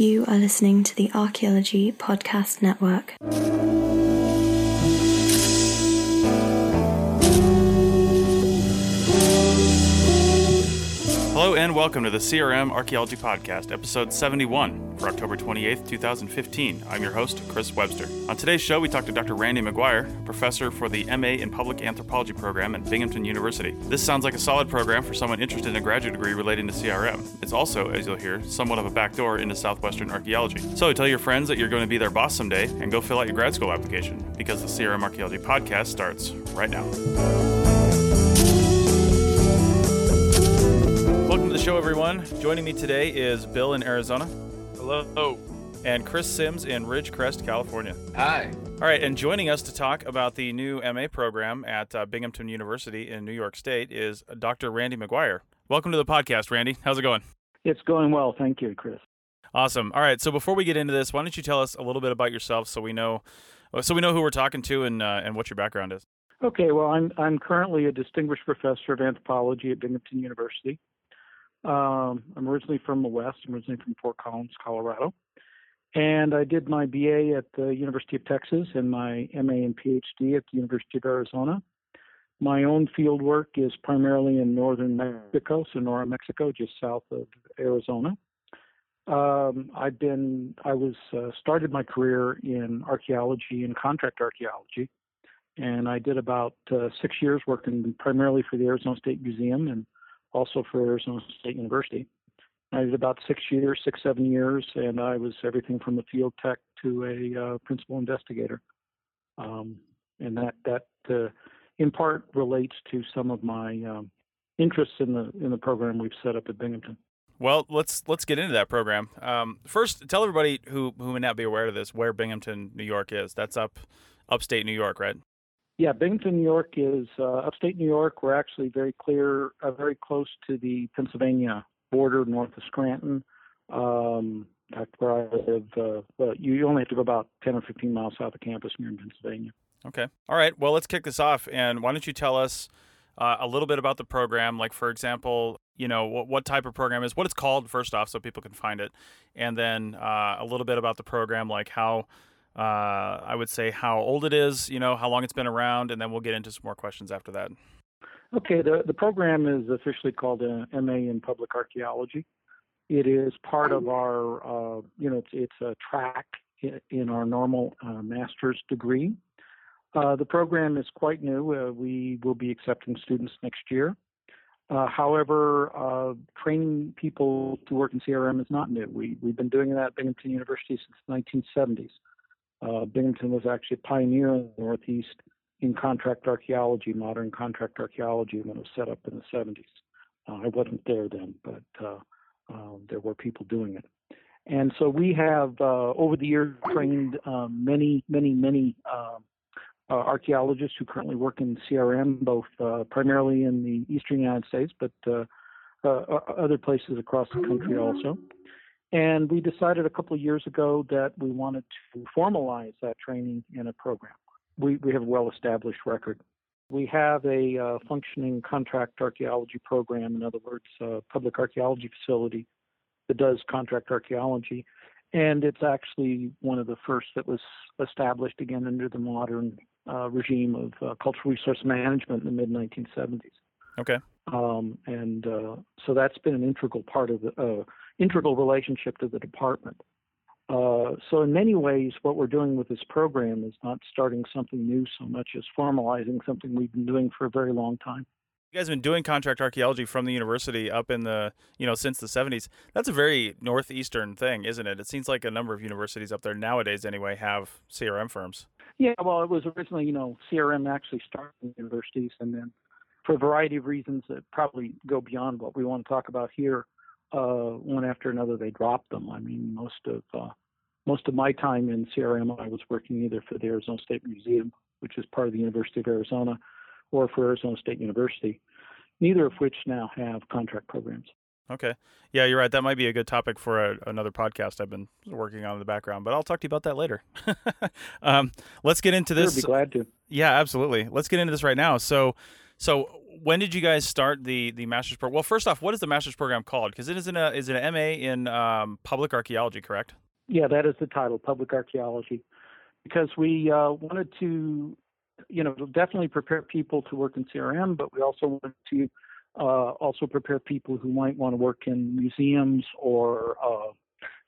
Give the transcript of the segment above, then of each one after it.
You are listening to the Archaeology Podcast Network. And welcome to the CRM Archaeology Podcast, episode 71 for October 28th, 2015. I'm your host, Chris Webster. On today's show, we talk to Dr. Randy McGuire, professor for the MA in Public Anthropology program at Binghamton University. This sounds like a solid program for someone interested in a graduate degree relating to CRM. It's also, as you'll hear, somewhat of a backdoor into Southwestern archaeology. So tell your friends that you're going to be their boss someday and go fill out your grad school application because the CRM Archaeology Podcast starts right now. Show, everyone. Joining me today is Bill in Arizona. Hello. And Chris Sims in Ridgecrest, California. Hi. All right, and joining us to talk about the new MA program at uh, Binghamton University in New York State is Dr. Randy McGuire. Welcome to the podcast, Randy. How's it going? It's going well, thank you, Chris. Awesome. All right, so before we get into this, why don't you tell us a little bit about yourself so we know so we know who we're talking to and uh, and what your background is. Okay, well, I'm I'm currently a distinguished professor of anthropology at Binghamton University. Um, I'm originally from the West. I'm originally from Fort Collins, Colorado. And I did my BA at the University of Texas and my MA and PhD at the University of Arizona. My own field work is primarily in northern Mexico, Sonora, Mexico, just south of Arizona. Um, I've been, I was uh, started my career in archaeology and contract archaeology, and I did about uh, six years working primarily for the Arizona State Museum and also for Arizona State University. I did about six years, six, seven years, and I was everything from a field tech to a uh, principal investigator. Um, and that, that uh, in part relates to some of my um, interests in the, in the program we've set up at Binghamton. Well, let's let's get into that program. Um, first, tell everybody who who may not be aware of this where Binghamton, New York is. That's up upstate New York, right? Yeah, Binghamton, New York is uh, upstate New York. We're actually very clear, uh, very close to the Pennsylvania border, north of Scranton. Um, that's where I live. Uh, but you only have to go about 10 or 15 miles south of campus, you're in Pennsylvania. Okay. All right. Well, let's kick this off. And why don't you tell us uh, a little bit about the program? Like, for example, you know what, what type of program is, what it's called, first off, so people can find it, and then uh, a little bit about the program, like how uh, I would say how old it is, you know, how long it's been around, and then we'll get into some more questions after that. Okay, the, the program is officially called uh, MA in Public Archaeology. It is part of our, uh, you know, it's, it's a track in our normal uh, master's degree. Uh, the program is quite new. Uh, we will be accepting students next year. Uh, however, uh, training people to work in CRM is not new. We, we've been doing that at Binghamton University since the 1970s. Uh, Binghamton was actually a pioneer in the Northeast in contract archaeology, modern contract archaeology, when it was set up in the 70s. Uh, I wasn't there then, but uh, um, there were people doing it. And so we have, uh, over the years, trained um, many, many, many um, uh, archaeologists who currently work in CRM, both uh, primarily in the eastern United States, but other places across the country also. And we decided a couple of years ago that we wanted to formalize that training in a program. We, we have a well established record. We have a uh, functioning contract archaeology program, in other words, a public archaeology facility that does contract archaeology. And it's actually one of the first that was established again under the modern uh, regime of uh, cultural resource management in the mid 1970s. Okay. Um, and uh, so that's been an integral part of the uh, integral relationship to the department. Uh, so in many ways, what we're doing with this program is not starting something new so much as formalizing something we've been doing for a very long time. You guys have been doing contract archaeology from the university up in the, you know, since the 70s. That's a very northeastern thing, isn't it? It seems like a number of universities up there nowadays, anyway, have CRM firms. Yeah, well, it was originally, you know, CRM actually started in universities, and then for a variety of reasons that probably go beyond what we want to talk about here, uh, one after another they dropped them. I mean, most of uh, most of my time in CRM, I was working either for the Arizona State Museum, which is part of the University of Arizona, or for Arizona State University, neither of which now have contract programs. Okay. Yeah, you're right. That might be a good topic for a, another podcast I've been working on in the background, but I'll talk to you about that later. um, let's get into this. Sure, be glad to. Yeah, absolutely. Let's get into this right now. So, so when did you guys start the the master's program? Well, first off, what is the master's program called? Because it is an a is an MA in um, public archaeology, correct? Yeah, that is the title, public archaeology, because we uh, wanted to, you know, definitely prepare people to work in CRM, but we also wanted to uh, also prepare people who might want to work in museums or uh,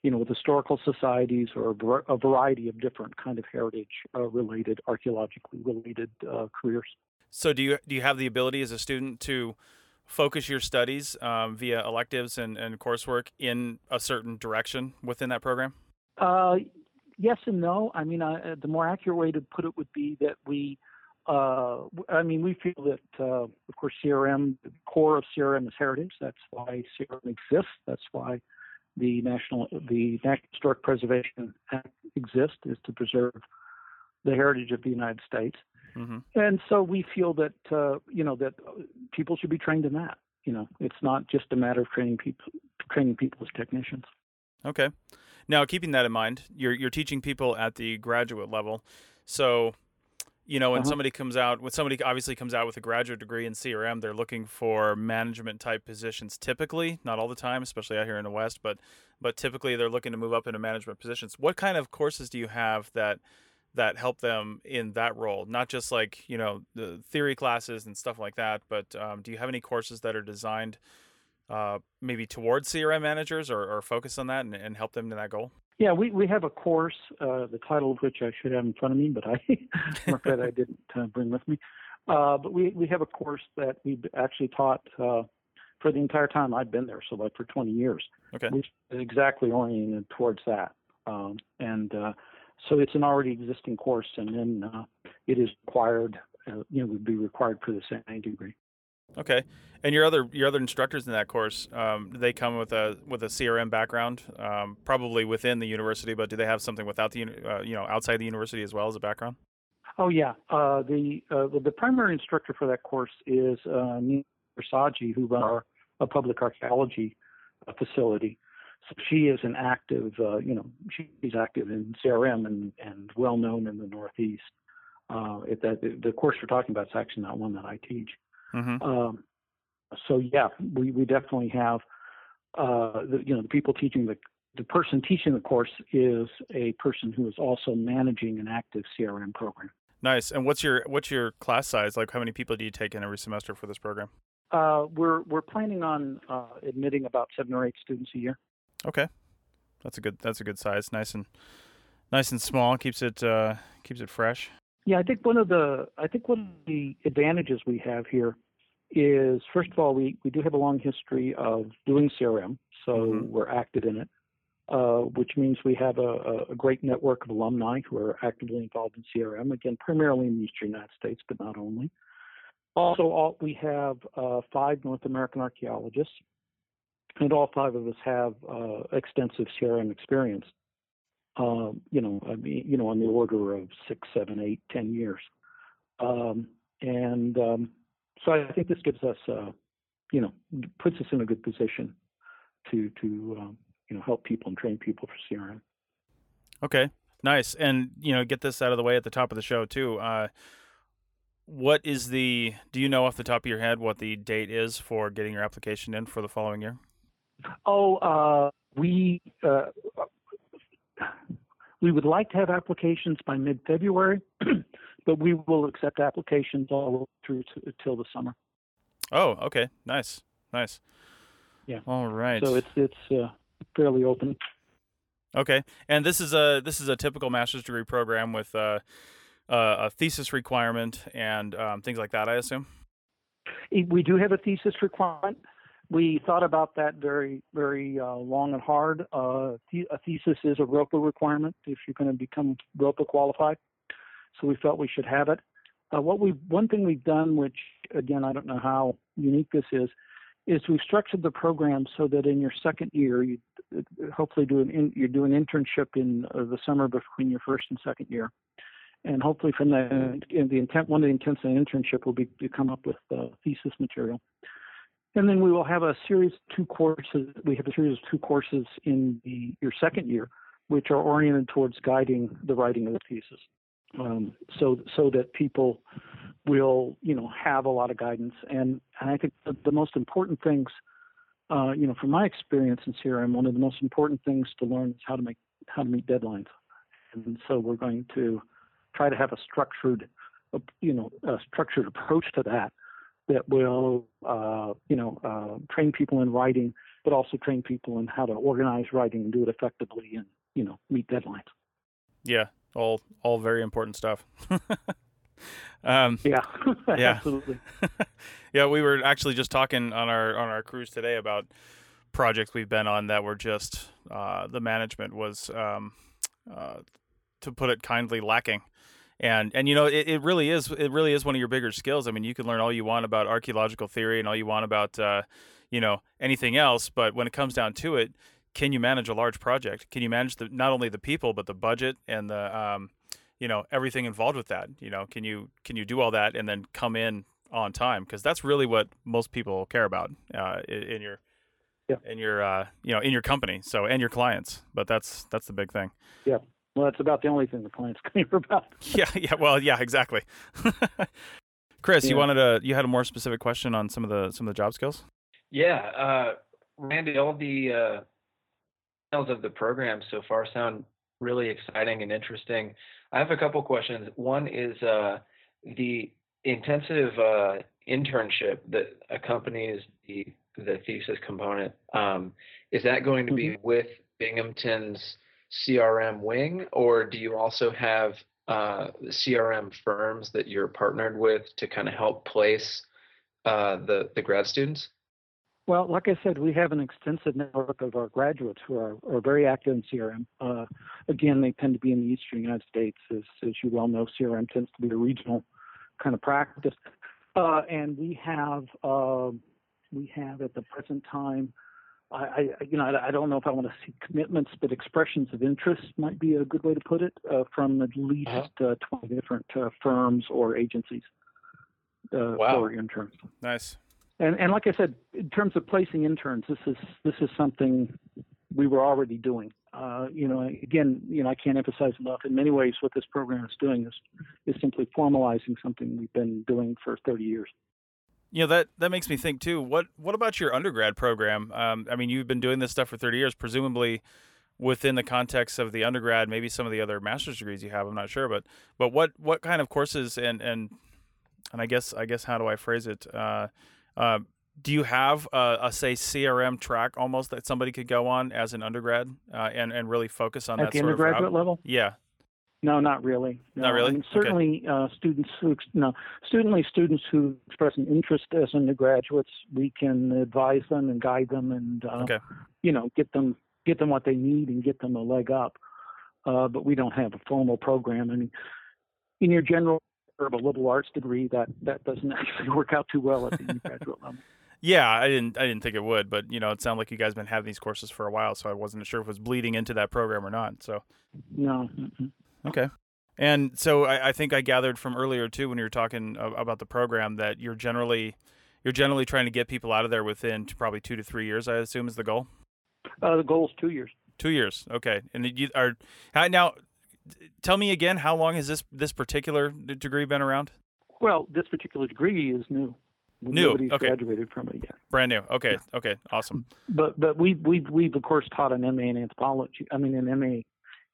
you know, with historical societies or a variety of different kind of heritage uh, related, archaeologically related uh, careers. So, do you do you have the ability as a student to focus your studies um, via electives and, and coursework in a certain direction within that program? Uh, yes and no. I mean, uh, the more accurate way to put it would be that we. Uh, I mean, we feel that, uh, of course, CRM, the core of CRM is heritage. That's why CRM exists. That's why the national the National Historic Preservation Act exists is to preserve the heritage of the United States. Mm-hmm. And so we feel that uh, you know that people should be trained in that. You know, it's not just a matter of training people training people as technicians. Okay. Now, keeping that in mind, you're you're teaching people at the graduate level. So, you know, when uh-huh. somebody comes out, when somebody obviously comes out with a graduate degree in CRM, they're looking for management type positions. Typically, not all the time, especially out here in the West, but but typically they're looking to move up into management positions. What kind of courses do you have that that help them in that role? Not just like you know the theory classes and stuff like that, but um, do you have any courses that are designed uh, maybe towards CRM managers or, or focus on that and, and help them to that goal? Yeah, we, we have a course, uh, the title of which I should have in front of me, but I, I'm afraid I didn't uh, bring with me. Uh, but we, we have a course that we've actually taught uh, for the entire time I've been there, so like for 20 years, okay. which is exactly oriented towards that. Um, and uh, so it's an already existing course, and then uh, it is required, uh, you know, would be required for the MA degree. Okay, and your other your other instructors in that course, um, do they come with a with a CRM background, um, probably within the university, but do they have something without the uh, you know outside the university as well as a background? Oh yeah, uh, the uh, the primary instructor for that course is uh, Nina Versaggi, who runs our a public archaeology uh, facility. So she is an active, uh, you know, she's active in CRM and and well known in the Northeast. Uh, that the course we're talking about is actually not one that I teach. Mm-hmm. Um, so yeah, we, we definitely have uh, the, you know the people teaching the the person teaching the course is a person who is also managing an active CRM program. Nice. And what's your what's your class size? Like, how many people do you take in every semester for this program? Uh, we're we're planning on uh, admitting about seven or eight students a year. Okay, that's a good that's a good size. Nice and nice and small. Keeps it uh, keeps it fresh. Yeah, I think one of the I think one of the advantages we have here is first of all we, we do have a long history of doing CRM, so mm-hmm. we're active in it, uh, which means we have a, a, great network of alumni who are actively involved in CRM. Again, primarily in the Eastern United States, but not only. Also, all, we have uh, five North American archaeologists, and all five of us have uh, extensive CRM experience. Um, you know, I mean, you know, on the order of six, seven, eight, ten years. Um, and um, so I think this gives us, uh, you know, puts us in a good position to to um, you know help people and train people for CRM. Okay, nice. And you know, get this out of the way at the top of the show too. Uh, what is the? Do you know off the top of your head what the date is for getting your application in for the following year? Oh, uh, we uh, we would like to have applications by mid-February, but we will accept applications all through to, till the summer. Oh, okay, nice, nice. Yeah. All right. So it's it's uh, fairly open. Okay, and this is a this is a typical master's degree program with uh, uh, a thesis requirement and um, things like that. I assume. We do have a thesis requirement we thought about that very, very uh, long and hard. Uh, a thesis is a ROPA requirement if you're going to become ROPA qualified. So we felt we should have it. Uh, what we one thing we've done, which again I don't know how unique this is, is we've structured the program so that in your second year, you hopefully do an in, you do an internship in uh, the summer between your first and second year, and hopefully from the the intent one of the intents of the internship will be to come up with uh, thesis material. And then we will have a series two courses. We have a series of two courses in the, your second year, which are oriented towards guiding the writing of the thesis. Um, so, so that people will you know have a lot of guidance and and I think the, the most important things uh, you know from my experience in CRM one of the most important things to learn is how to make how to meet deadlines and so we're going to try to have a structured you know a structured approach to that that will uh, you know uh, train people in writing but also train people in how to organize writing and do it effectively and you know meet deadlines yeah all all very important stuff Um, yeah, yeah, absolutely. yeah, we were actually just talking on our on our cruise today about projects we've been on that were just uh, the management was, um, uh, to put it kindly, lacking. And and you know it, it really is it really is one of your bigger skills. I mean, you can learn all you want about archaeological theory and all you want about uh, you know anything else, but when it comes down to it, can you manage a large project? Can you manage the not only the people but the budget and the um, you know everything involved with that you know can you can you do all that and then come in on time because that's really what most people care about uh, in, your yeah. in your uh, you know in your company so and your clients but that's that's the big thing yeah well that's about the only thing the clients care about yeah yeah well yeah exactly chris yeah. you wanted a you had a more specific question on some of the some of the job skills yeah uh, randy all the uh details of the program so far sound really exciting and interesting. I have a couple questions. One is uh, the intensive uh, internship that accompanies the the thesis component. Um, is that going to be mm-hmm. with Binghamton's CRM wing, or do you also have uh, CRM firms that you're partnered with to kind of help place uh, the the grad students? Well, like I said, we have an extensive network of our graduates who are, are very active in CRM. Uh, again, they tend to be in the eastern United States. As, as you well know, CRM tends to be a regional kind of practice. Uh, and we have uh, we have at the present time, I, I you know I, I, don't know if I want to see commitments, but expressions of interest might be a good way to put it uh, from at least uh-huh. uh, 20 different uh, firms or agencies uh, wow. for interns. Nice. And and like I said, in terms of placing interns, this is this is something we were already doing. Uh, you know, again, you know, I can't emphasize enough. In many ways, what this program is doing is is simply formalizing something we've been doing for 30 years. You know that that makes me think too. What what about your undergrad program? Um, I mean, you've been doing this stuff for 30 years, presumably within the context of the undergrad, maybe some of the other master's degrees you have. I'm not sure, but but what what kind of courses and and and I guess I guess how do I phrase it? Uh, uh, do you have a, a, say CRM track almost that somebody could go on as an undergrad uh, and and really focus on at that the undergraduate level? Yeah. No, not really. No. Not really. I mean, certainly, okay. uh, students who no, certainly students who express an interest as undergraduates, we can advise them and guide them, and uh, okay. you know, get them get them what they need and get them a leg up. Uh, but we don't have a formal program. I mean, in your general of a liberal arts degree, that that doesn't actually work out too well at the undergraduate level. Yeah, I didn't I didn't think it would, but you know, it sounded like you guys have been having these courses for a while, so I wasn't sure if it was bleeding into that program or not. So no. mm Okay. And so I, I, think I gathered from earlier too when you were talking about the program that you're generally you're generally trying to get people out of there within probably two to three years. I assume is the goal. Uh, the goal is two years. Two years. Okay. And you are now tell me again, how long has this this particular degree been around? Well, this particular degree is new. New. Nobody's okay. graduated from it yet. Brand new. Okay. Yeah. Okay. Awesome. But but we we we've of course taught an MA in anthropology. I mean an MA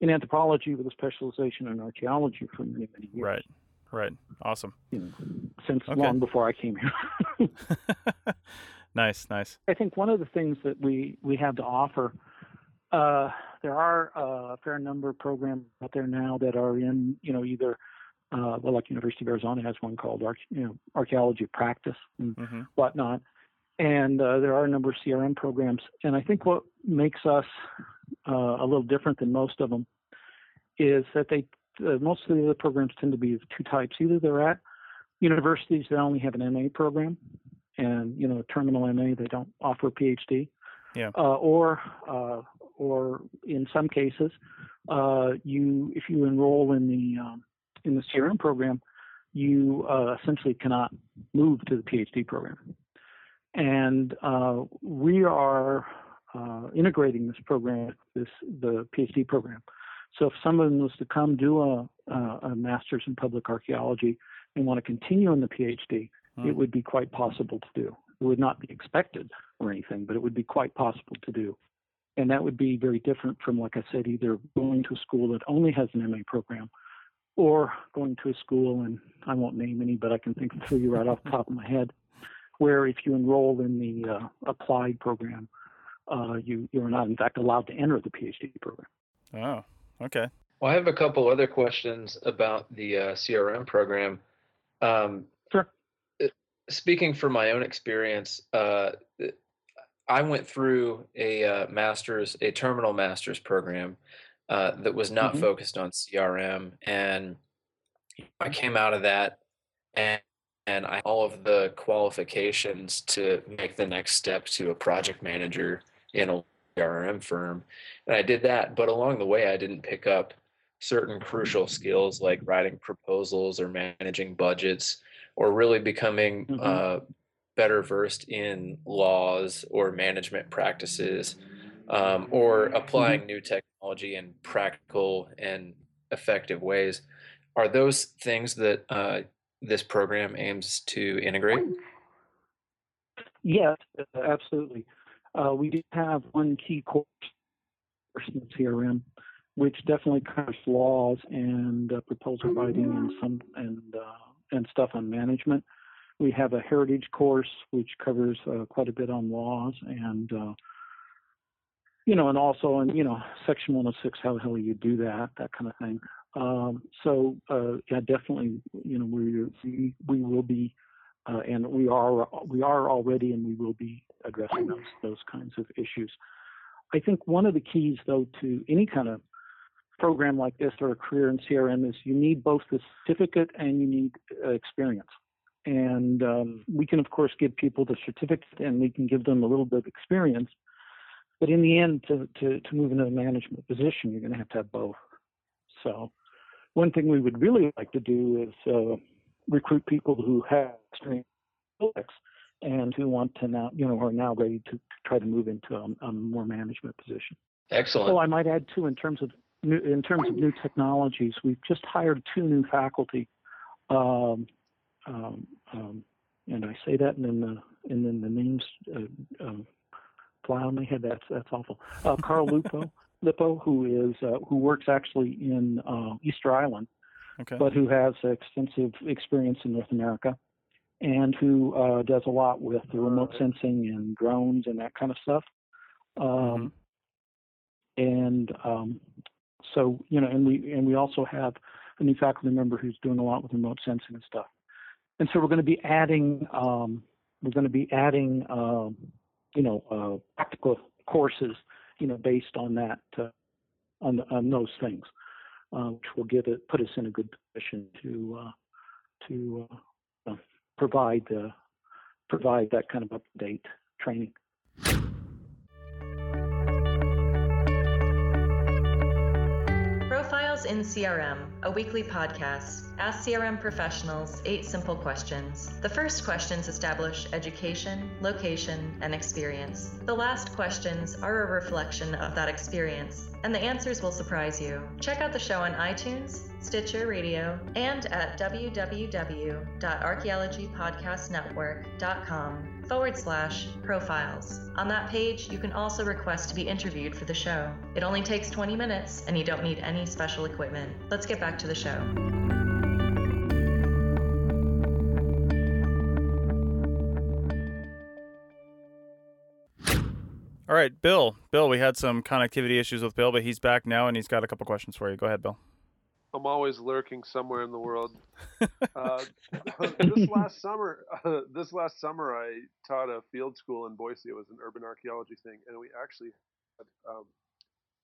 in anthropology with a specialization in archaeology for many many years. Right. Right. Awesome. You know, since okay. long before I came here. nice. Nice. I think one of the things that we we have to offer uh, there are uh, a fair number of programs out there now that are in, you know, either, uh, well, like University of Arizona has one called, you know, archaeology practice and mm-hmm. whatnot. And uh, there are a number of CRM programs. And I think what makes us uh, a little different than most of them is that they, uh, most of the other programs tend to be of two types. Either they're at universities that only have an MA program, and you know, a terminal MA, they don't offer a PhD. Yeah. Uh, or uh, or in some cases, uh, you if you enroll in the um, in the CRM program, you uh, essentially cannot move to the PhD program. And uh, we are uh, integrating this program, this the PhD program. So if someone was to come do a, a master's in public archaeology, and want to continue in the PhD, Hmm. it would be quite possible to do. It would not be expected or anything, but it would be quite possible to do. And that would be very different from, like I said, either going to a school that only has an MA program or going to a school, and I won't name any, but I can think of three right off the top of my head, where if you enroll in the uh, applied program, uh, you, you're not, in fact, allowed to enter the PhD program. Oh, okay. Well, I have a couple other questions about the uh, CRM program. Um, Sure. uh, Speaking from my own experience, uh, I went through a uh, master's, a terminal master's program uh, that was not Mhm. focused on CRM, and I came out of that, and and I all of the qualifications to make the next step to a project manager in a CRM firm, and I did that. But along the way, I didn't pick up certain crucial skills like writing proposals or managing budgets, or really becoming Mhm. uh, better versed in laws or management practices, um, or applying new technology in practical and effective ways. Are those things that uh, this program aims to integrate? Yes, absolutely. Uh, we do have one key course in CRM, which definitely covers laws and uh, proposal writing and some and uh, and stuff on management. We have a heritage course which covers uh, quite a bit on laws and uh, you know, and also in you know Section 106, how the hell you do that, that kind of thing. Um, so uh, yeah, definitely, you know, we we we will be uh, and we are we are already and we will be addressing those those kinds of issues. I think one of the keys though to any kind of program like this or a career in CRM is you need both the certificate and you need uh, experience. And um, we can of course give people the certificate and we can give them a little bit of experience, but in the end, to to, to move into a management position, you're going to have to have both. So, one thing we would really like to do is uh, recruit people who have experience and who want to now, you know, are now ready to, try to move into a, a, more management position. Excellent. Oh, I might add too, in terms of new, in terms of new technologies, we've just hired two new faculty, um, um, um, and I say that, and then the and then the names uh, um, fly on my head. That's that's awful. Uh, Carl Lupo, Lipo, who is uh, who works actually in uh, Easter Island, Okay. but who has extensive experience in North America, and who uh, does a lot with the remote sensing and drones and that kind of stuff. Um, And um, so you know, and we and we also have a new faculty member who's doing a lot with remote sensing and stuff. And so we're going to be adding um, we're going to be adding um, you know uh, practical courses you know based on that uh, on on those things, uh, which will give it put us in a good position to uh, to uh, provide provide that kind of up to date training. In CRM, a weekly podcast. Ask CRM professionals eight simple questions. The first questions establish education, location, and experience. The last questions are a reflection of that experience, and the answers will surprise you. Check out the show on iTunes, Stitcher Radio, and at www.archaeologypodcastnetwork.com forward slash profiles. On that page, you can also request to be interviewed for the show. It only takes 20 minutes, and you don't need any special equipment. Let's get back to the show. All right, Bill. Bill, we had some connectivity issues with Bill, but he's back now and he's got a couple questions for you. Go ahead, Bill. I'm always lurking somewhere in the world. Uh, this last summer, uh, this last summer, I taught a field school in Boise. It was an urban archaeology thing, and we actually, had, um,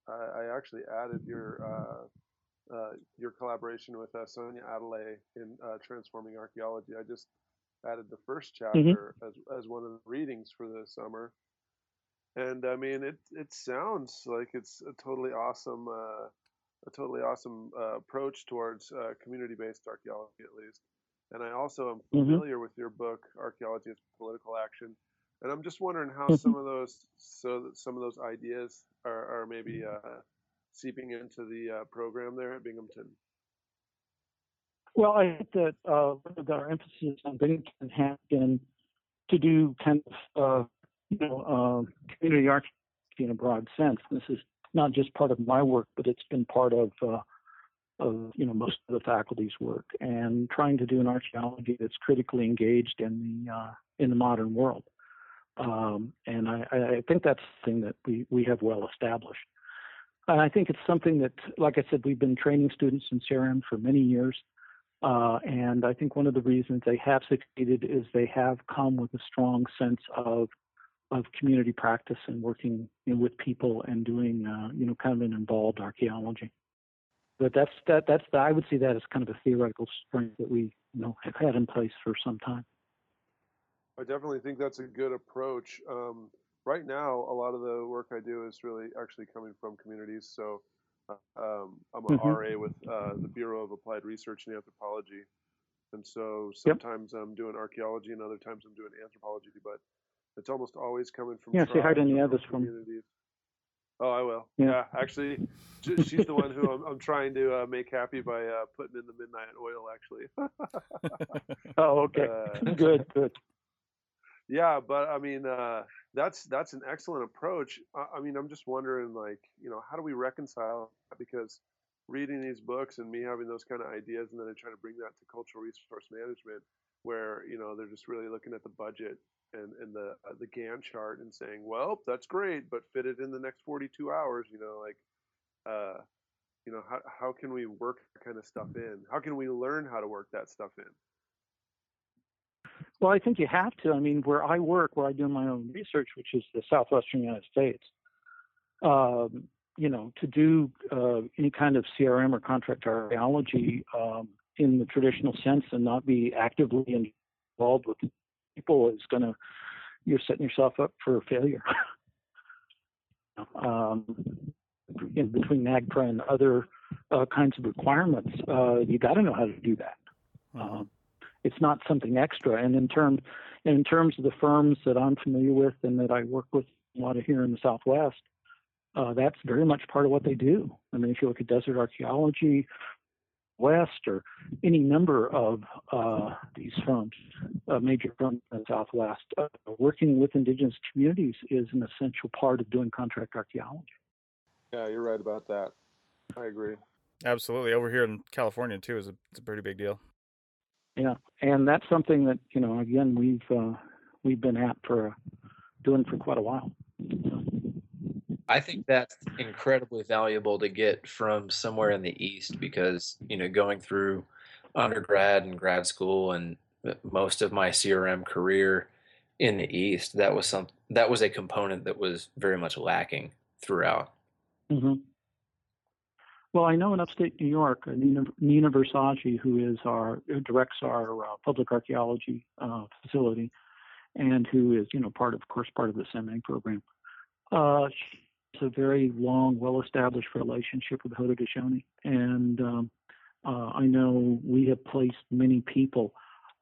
I, I, actually added your uh, uh your collaboration with uh, Sonya Atalay in uh, transforming archaeology. I just added the first chapter mm-hmm. as as one of the readings for the summer, and I mean it it sounds like it's a totally awesome uh, a totally awesome uh, approach towards uh, community-based archaeology, at least. And I also am familiar mm-hmm. with your book, Archaeology as Political Action. And I'm just wondering how mm-hmm. some of those, so that some of those ideas are, are maybe uh, seeping into the uh, program there at Binghamton. Well, I think that uh, our emphasis on Binghamton has been to do kind of, uh, you know, uh, community archaeology in a broad sense. This is not just part of my work, but it's been part of, uh, of you know, most of the faculty's work, and trying to do an archaeology that's critically engaged in the uh, in the modern world. Um, and I, I think that's something that we we have well established. And I think it's something that, like I said, we've been training students in CRM for many years. Uh, and I think one of the reasons they have succeeded is they have come with a strong sense of of community practice and working you know, with people and doing uh, you know kind of an involved archaeology. But that's that that's the, I would see that as kind of a theoretical strength that we you know have had in place for some time. I definitely think that's a good approach. Um, right now, a lot of the work I do is really actually coming from communities. So um, I'm an mm-hmm. RA with uh, the Bureau of Applied Research in Anthropology, and so sometimes yep. I'm doing archaeology, and other times I'm doing anthropology. But it's almost always coming from yeah. Say hi to any others from. Oh, I will. Yeah, yeah actually, she's the one who I'm, I'm trying to uh, make happy by uh, putting in the midnight oil. Actually. oh, okay. Uh, good, good. Yeah, but I mean, uh, that's that's an excellent approach. I, I, mean, I'm just wondering, like, you know, how do we reconcile that? Because reading these books and me having those kind of ideas, and then I try to bring that to cultural resource management, where you know they're just really looking at the budget and and the uh, the Gantt chart and saying, well, that's great, but fit it in the next 42 hours. You know, like, uh, you know, how how can we work that kind of stuff in? How can we learn how to work that stuff in? Well, I think you have to. I mean, where I work, where I do my own research, which is the southwestern United States, um, you know, to do uh, any kind of CRM or contract archaeology um, in the traditional sense and not be actively involved with people is going to, you're setting yourself up for failure. um, in between NAGPRA and other uh, kinds of requirements, uh, you got to know how to do that. Mm-hmm. Um, it's not something extra. And in terms in terms of the firms that I'm familiar with and that I work with a lot of here in the Southwest, uh, that's very much part of what they do. I mean, if you look at desert archaeology, West, or any number of uh, these firms, uh, major firms in the Southwest, uh, working with indigenous communities is an essential part of doing contract archaeology. Yeah, you're right about that. I agree. Absolutely. Over here in California too is a, it's a pretty big deal. Yeah, and that's something that you know again we've uh, we've been at for doing for quite a while. I think that's incredibly valuable to get from somewhere in the East because you know going through undergrad and grad school and uh, most of my CRM career in the East, that was some that was a component that was very much lacking throughout. Mm-hmm. Well, I know in upstate New York, uh, Nina, Nina Versaggi, who is our who directs our uh, public archaeology uh, facility, and who is you know part of, of course, part of the MA program. Uh, a very long, well-established relationship with Haudenosaunee, and um, uh, I know we have placed many people,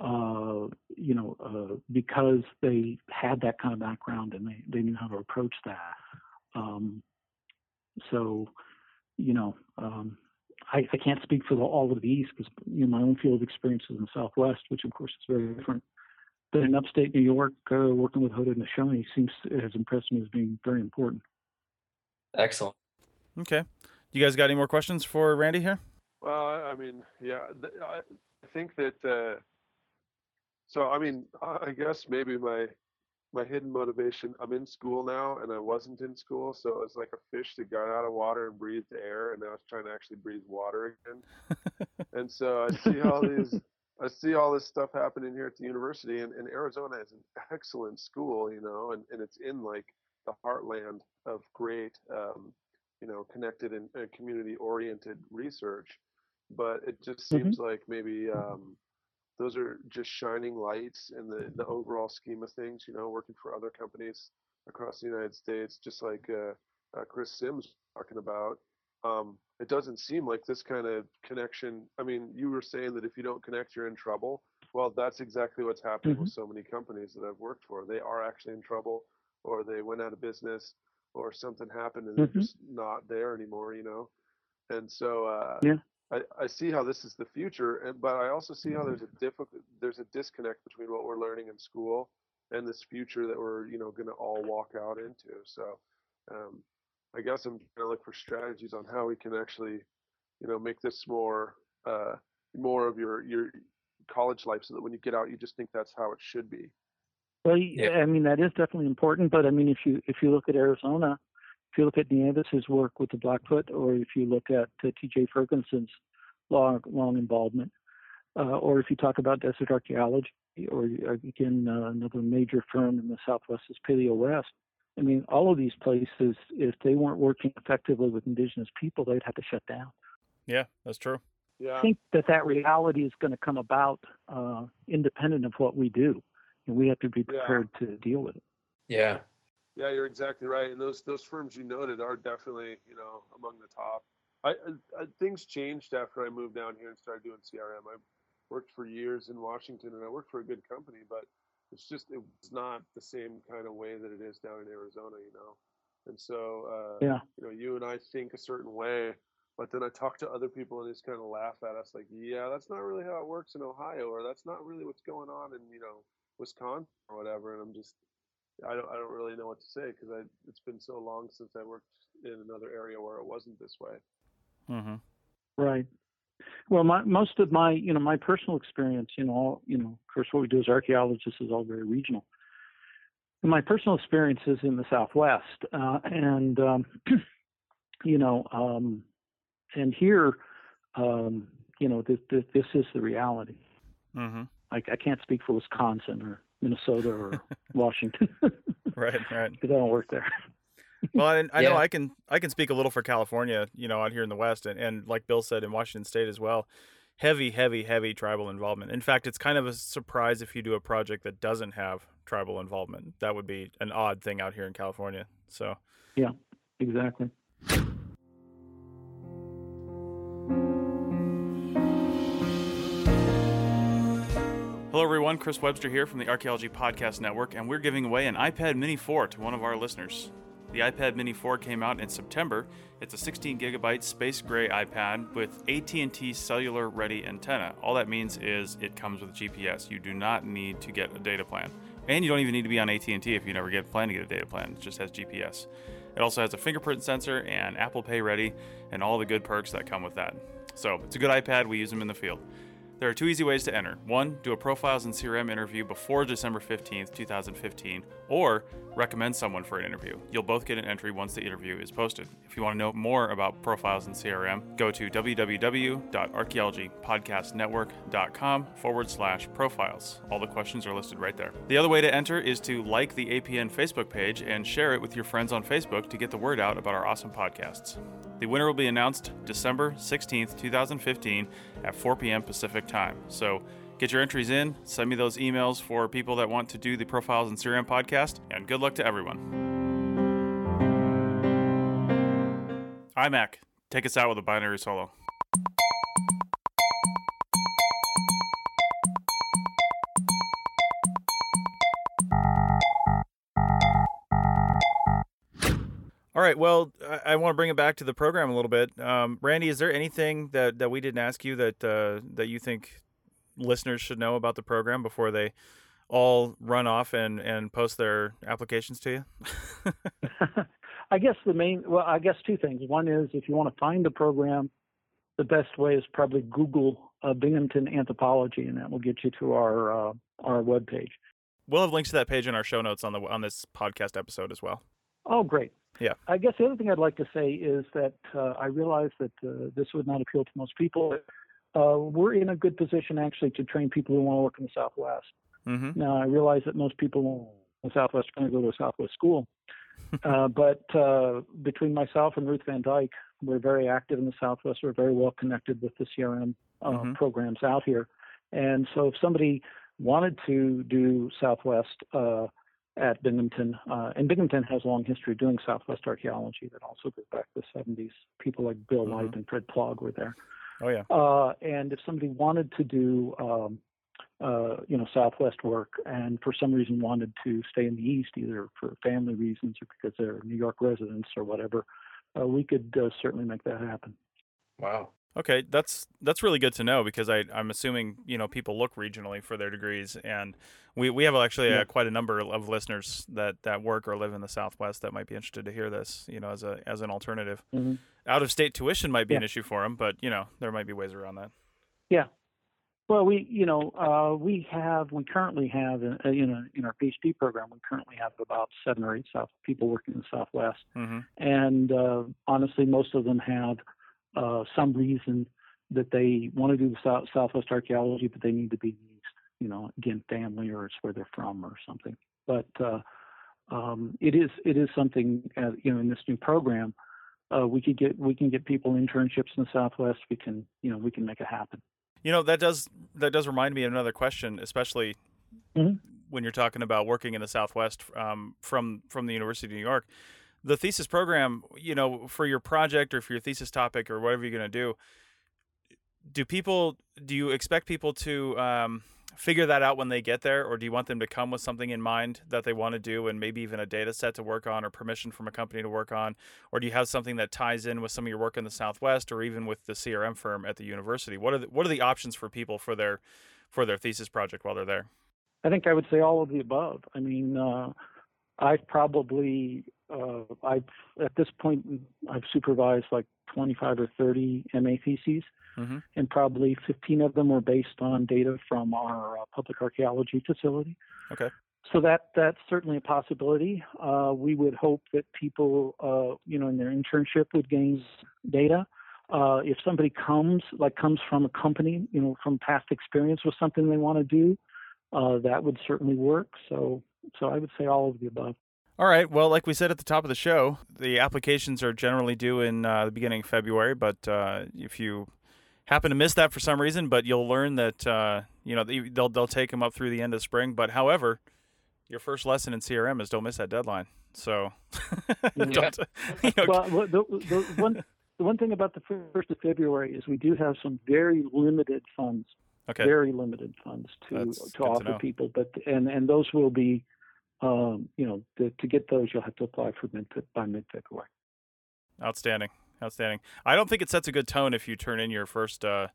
uh, you know, uh, because they had that kind of background and they, they knew how to approach that. Um, so you know, um, I, I, can't speak for the, all of the East because you know my own field of experience is in the Southwest, which of course is very different. But in upstate New York, uh, working with Haudenosaunee seems has impressed me as being very important. Excellent. Okay, you guys got any more questions for Randy here? Well, I mean, yeah, I think that. Uh, so, I mean, I guess maybe my my hidden motivation. I'm in school now, and I wasn't in school, so it was like a fish that got out of water and breathed air, and now it's trying to actually breathe water again. and so I see all these, I see all this stuff happening here at the university, and, and Arizona is an excellent school, you know, and, and it's in like the heartland of great, um, you know, connected and, and community-oriented research. But it just mm-hmm. seems mm-hmm. like maybe. Um, those are just shining lights in the, the overall scheme of things, you know, working for other companies across the United States, just like uh, uh, Chris Sims talking about. Um, it doesn't seem like this kind of connection. I mean, you were saying that if you don't connect, you're in trouble. Well, that's exactly what's happening mm-hmm. with so many companies that I've worked for. They are actually in trouble, or they went out of business, or something happened and mm-hmm. they're just not there anymore, you know. And so, uh, yeah. I, I see how this is the future, and, but I also see how there's a difficult there's a disconnect between what we're learning in school and this future that we're you know going to all walk out into. So um, I guess I'm going to look for strategies on how we can actually you know make this more uh, more of your your college life so that when you get out you just think that's how it should be. Well, yeah. I mean that is definitely important, but I mean if you if you look at Arizona, if you look at Nieves' work with the Blackfoot, or if you look at uh, T.J. Ferguson's long long involvement, uh, or if you talk about desert archaeology, or again uh, another major firm in the Southwest is Paleo West. I mean, all of these places, if they weren't working effectively with indigenous people, they'd have to shut down. Yeah, that's true. Yeah. I think that that reality is going to come about uh, independent of what we do, and we have to be prepared yeah. to deal with it. Yeah. Yeah, you're exactly right. And those those firms you noted are definitely you know among the top. I, I, things changed after I moved down here and started doing CRM. I worked for years in Washington and I worked for a good company, but it's just it was not the same kind of way that it is down in Arizona, you know. And so uh, yeah, you know, you and I think a certain way, but then I talk to other people and they just kind of laugh at us like, yeah, that's not really how it works in Ohio, or that's not really what's going on in you know Wisconsin or whatever. And I'm just I don't I don't really know what to say because I it's been so long since I worked in another area where it wasn't this way. Mm-hmm. Right. Well, my, most of my, you know, my personal experience, you know, all, you know, of course, what we do as archaeologists is all very regional. And my personal experience is in the Southwest, uh, and um, you know, um, and here, um, you know, this, this, this is the reality. Mm-hmm. Like I can't speak for Wisconsin or Minnesota or Washington. right, right. Because I don't work there. well, I, I yeah. know I can I can speak a little for California, you know, out here in the West, and, and like Bill said in Washington State as well. Heavy, heavy, heavy tribal involvement. In fact, it's kind of a surprise if you do a project that doesn't have tribal involvement. That would be an odd thing out here in California. So, yeah, exactly. Hello, everyone. Chris Webster here from the Archaeology Podcast Network, and we're giving away an iPad Mini 4 to one of our listeners. The iPad Mini 4 came out in September. It's a 16 gigabyte space gray iPad with AT&T cellular ready antenna. All that means is it comes with GPS. You do not need to get a data plan. And you don't even need to be on AT&T if you never get a plan to get a data plan. It just has GPS. It also has a fingerprint sensor and Apple Pay ready and all the good perks that come with that. So, it's a good iPad. We use them in the field. There are two easy ways to enter. One, do a Profiles in CRM interview before December 15th, 2015, or recommend someone for an interview. You'll both get an entry once the interview is posted. If you want to know more about Profiles in CRM, go to www.archaeologypodcastnetwork.com forward slash profiles. All the questions are listed right there. The other way to enter is to like the APN Facebook page and share it with your friends on Facebook to get the word out about our awesome podcasts. The winner will be announced December 16th, 2015 at 4 p.m. Pacific time. So get your entries in, send me those emails for people that want to do the Profiles in CRM podcast, and good luck to everyone. iMac, take us out with a binary solo. All right. Well, I, I want to bring it back to the program a little bit. Um, Randy, is there anything that, that we didn't ask you that uh, that you think listeners should know about the program before they all run off and, and post their applications to you? I guess the main, well, I guess two things. One is if you want to find the program, the best way is probably Google uh, Binghamton Anthropology, and that will get you to our uh, our webpage. We'll have links to that page in our show notes on the on this podcast episode as well. Oh, great. Yeah. I guess the other thing I'd like to say is that uh, I realize that uh, this would not appeal to most people. Uh, we're in a good position actually to train people who want to work in the Southwest. Mm-hmm. Now, I realize that most people in the Southwest are going to go to a Southwest school. Uh, but uh, between myself and Ruth Van Dyke, we're very active in the Southwest. We're very well connected with the CRM uh, mm-hmm. programs out here. And so if somebody wanted to do Southwest, at Binghamton. Uh, and Binghamton has a long history doing Southwest archaeology that also goes back to the 70s. People like Bill mm-hmm. Lipe and Fred Plog were there. Oh, yeah. Uh, and if somebody wanted to do, um, uh, you know, Southwest work and for some reason wanted to stay in the East, either for family reasons or because they're New York residents or whatever, uh, we could uh, certainly make that happen. Wow. Okay, that's that's really good to know because I I'm assuming you know people look regionally for their degrees, and we, we have actually yeah. uh, quite a number of listeners that, that work or live in the Southwest that might be interested to hear this. You know, as a as an alternative, mm-hmm. out of state tuition might be yeah. an issue for them, but you know there might be ways around that. Yeah, well, we, you know, uh, we have, we currently have, uh, you know, in our PhD program, we currently have about seven or eight South people working in the Southwest, mm-hmm. and uh, honestly, most of them have uh, some reason that they want to do the South, Southwest archaeology, but they need to be east. You know, again, family or it's where they're from or something. But uh, um, it is it is something, uh, you know, in this new program, we could get we can get people internships in the Southwest. We can, you know, we can make it happen. You know that does that does remind me of another question, especially mm-hmm. when you're talking about working in the Southwest um, from from the University of New York. The thesis program, you know, for your project or for your thesis topic or whatever you're going to do, do people do you expect people to um, figure that out when they get there, or do you want them to come with something in mind that they want to do, and maybe even a data set to work on, or permission from a company to work on, or do you have something that ties in with some of your work in the Southwest, or even with the CRM firm at the university? What are the, what are the options for people for their for their thesis project while they're there? I think I would say all of the above. I mean, uh, I've probably uh, I've at this point I've supervised like 25 or 30 MA theses mm-hmm. and probably 15 of them were based on data from our uh, public archaeology facility. Okay. So that that's certainly a possibility. Uh, we would hope that people, uh, you know, in their internship would gain data. Uh, if somebody comes, like comes from a company, you know, from past experience with something they want to do, uh, that would certainly work. So, so I would say all of the above. All right. Well, like we said at the top of the show, the applications are generally due in uh, the beginning of February. But uh, if you happen to miss that for some reason, but you'll learn that uh, you know they'll they'll take them up through the end of spring. But however, your first lesson in CRM is don't miss that deadline. So, you know, well, the, the one the one thing about the first of February is we do have some very limited funds. Okay. Very limited funds to That's to offer to people, but and and those will be, um, you know, to, to get those you'll have to apply for mid by mid February. Outstanding outstanding. I don't think it sets a good tone if you turn in your first uh,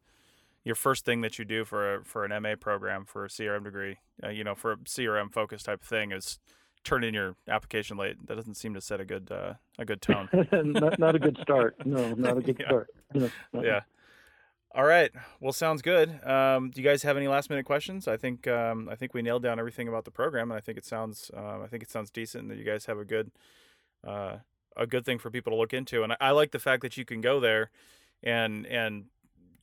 your first thing that you do for a, for an MA program for a CRM degree. Uh, you know, for a CRM focused type of thing is turn in your application late. That doesn't seem to set a good uh, a good tone. not, not a good start. No, not a good yeah. start. No, yeah. All right. Well, sounds good. Um, do you guys have any last minute questions? I think um, I think we nailed down everything about the program, and I think it sounds uh, I think it sounds decent, and that you guys have a good uh, a good thing for people to look into. And I, I like the fact that you can go there, and and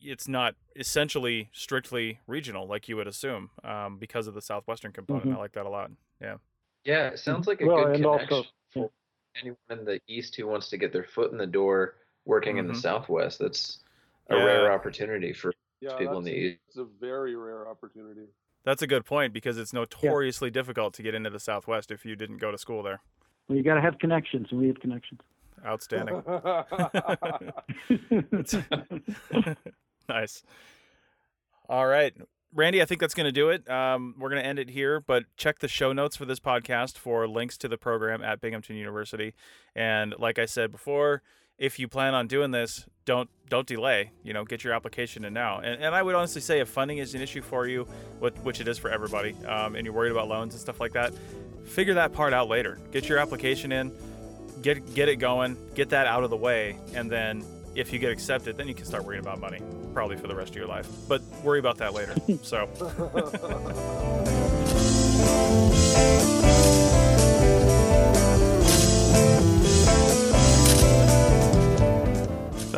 it's not essentially strictly regional like you would assume um, because of the southwestern component. Mm-hmm. I like that a lot. Yeah. Yeah, it sounds like a well, good connection also, for anyone in the east who wants to get their foot in the door working mm-hmm. in the mm-hmm. southwest. That's a yeah. rare opportunity for yeah, people in the east. It's a very rare opportunity. That's a good point because it's notoriously yeah. difficult to get into the southwest if you didn't go to school there. Well, you got to have connections, and we have connections. Outstanding. nice. All right. Randy, I think that's going to do it. Um, we're going to end it here, but check the show notes for this podcast for links to the program at Binghamton University. And like I said before, if you plan on doing this, don't don't delay. You know, get your application in now. And, and I would honestly say if funding is an issue for you, which it is for everybody, um, and you're worried about loans and stuff like that, figure that part out later. Get your application in, get get it going, get that out of the way, and then if you get accepted, then you can start worrying about money, probably for the rest of your life. But worry about that later. so.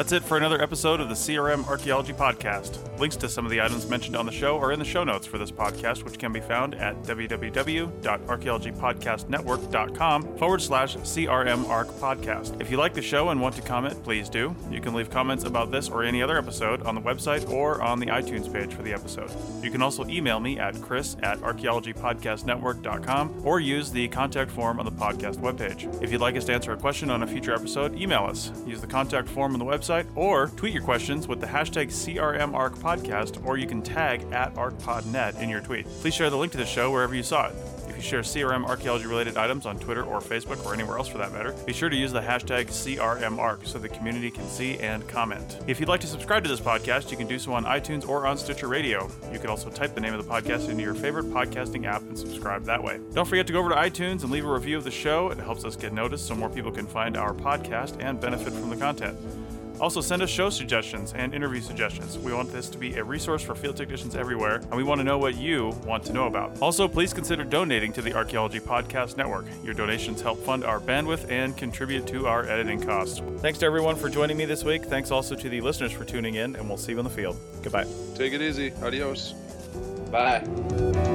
That's it for another episode of the CRM Archaeology Podcast. Links to some of the items mentioned on the show are in the show notes for this podcast, which can be found at www.archaeologypodcastnetwork.com forward slash CRM Arc Podcast. If you like the show and want to comment, please do. You can leave comments about this or any other episode on the website or on the iTunes page for the episode. You can also email me at chris at archaeologypodcastnetwork.com or use the contact form on the podcast webpage. If you'd like us to answer a question on a future episode, email us. Use the contact form on the website website or tweet your questions with the hashtag CRMArcPodcast or you can tag at ArcPodNet in your tweet. Please share the link to the show wherever you saw it. if you share CRM archaeology related items on Twitter or Facebook or anywhere else for that matter, be sure to use the hashtag CRMArc so the community can see and comment. If you'd like to subscribe to this podcast, you can do so on iTunes or on Stitcher Radio. You can also type the name of the podcast into your favorite podcasting app and subscribe that way. Don't forget to go over to iTunes and leave a review of the show. It helps us get noticed so more people can find our podcast and benefit from the content. Also, send us show suggestions and interview suggestions. We want this to be a resource for field technicians everywhere, and we want to know what you want to know about. Also, please consider donating to the Archaeology Podcast Network. Your donations help fund our bandwidth and contribute to our editing costs. Thanks to everyone for joining me this week. Thanks also to the listeners for tuning in, and we'll see you in the field. Goodbye. Take it easy. Adios. Bye.